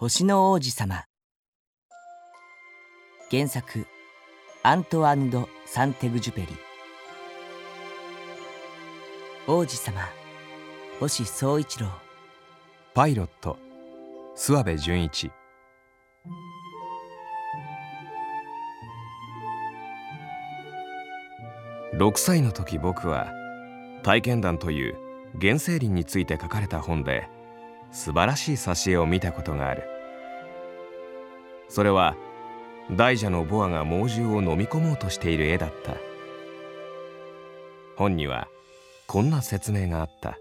星の王子様。原作アントワン・ド・サンテグジュペリ。王子様星総一郎。パイロット諏訪部純一。6歳の時僕は体験談という原生林について書かれた本で素晴らしい挿絵を見たことがある。それは大蛇のボアが猛獣を飲み込もうとしている絵だった。本にはこんな説明があった。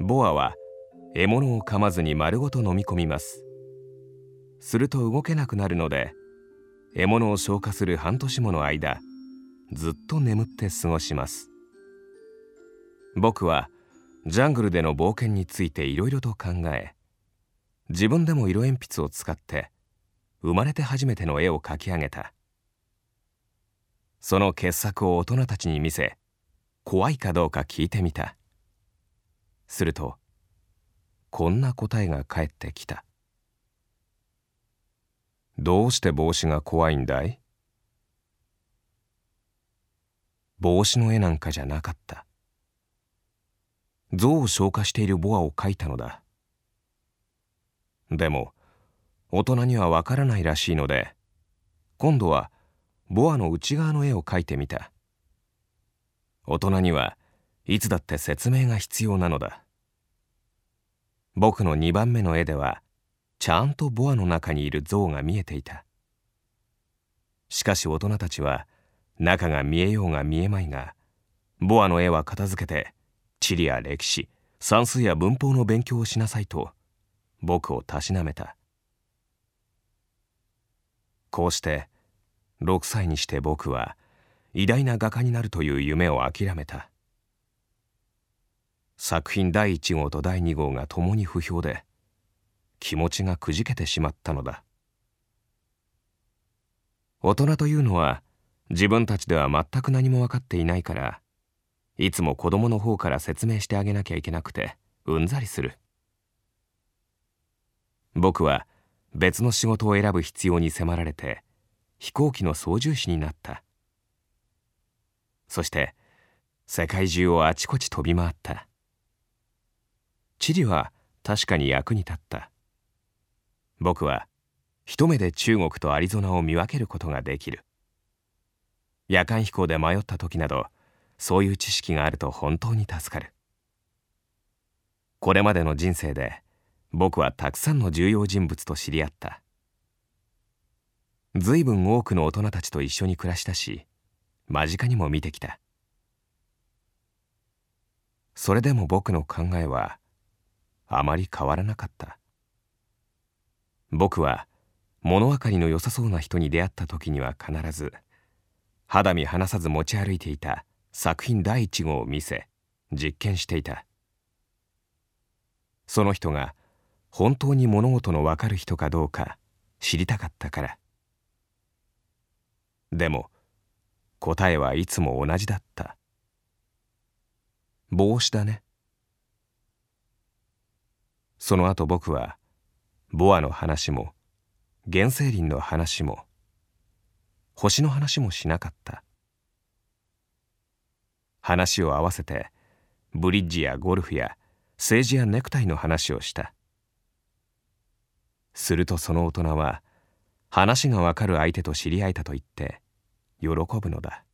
ボアは獲物を噛まずに丸ごと飲み込みます。すると動けなくなるので獲物を消化する半年もの間ずっと眠って過ごします。僕はジャングルでの冒険についていろいろと考え自分でも色鉛筆を使って生まれて初めての絵を描き上げた。その傑作を大人たちに見せ怖いかどうか聞いてみた。するとこんな答えが返ってきた「どうして帽子が怖いんだい?」帽子の絵なんかじゃなかった。象を消化しているボアを描いたのだ。でも大人にはわからないらしいので今度はボアの内側の絵を描いてみた。大人にはいつだって説明が必要なのだ。僕の2番目の絵ではちゃんとボアの中にいる象が見えていた。しかし大人たちは中が見えようが見えまいがボアの絵は片付けて地理や歴史算数や文法の勉強をしなさいと僕をたしなめた。こうして6歳にして僕は偉大な画家になるという夢を諦めた。作品第1号と第2号が共に不評で気持ちがくじけてしまったのだ。大人というのは自分たちでは全く何も分かっていないからいつも子供の方から説明してあげなきゃいけなくてうんざりする。僕は別の仕事を選ぶ必要に迫られて飛行機の操縦士になった。そして世界中をあちこち飛び回った。地理は確かに役に立った。僕は一目で中国とアリゾナを見分けることができる。夜間飛行で迷った時などそういう知識があると本当に助かる。これまでの人生で僕はたくさんの重要人物と知り合った。随分多くの大人たちと一緒に暮らしたし間近にも見てきた。それでも僕の考えはあまり変わらなかった。僕は物分かりの良さそうな人に出会った時には必ず肌身離さず持ち歩いていた作品第1号を見せ実験していた。その人が本当に物事の分かる人かどうか知りたかったから。でも答えはいつも同じだった。帽子だね。その後僕はボアの話も原生林の話も星の話もしなかった。話を合わせてブリッジやゴルフや政治やネクタイの話をした。するとその大人は話がわかる相手と知り合えたと言って喜ぶのだ。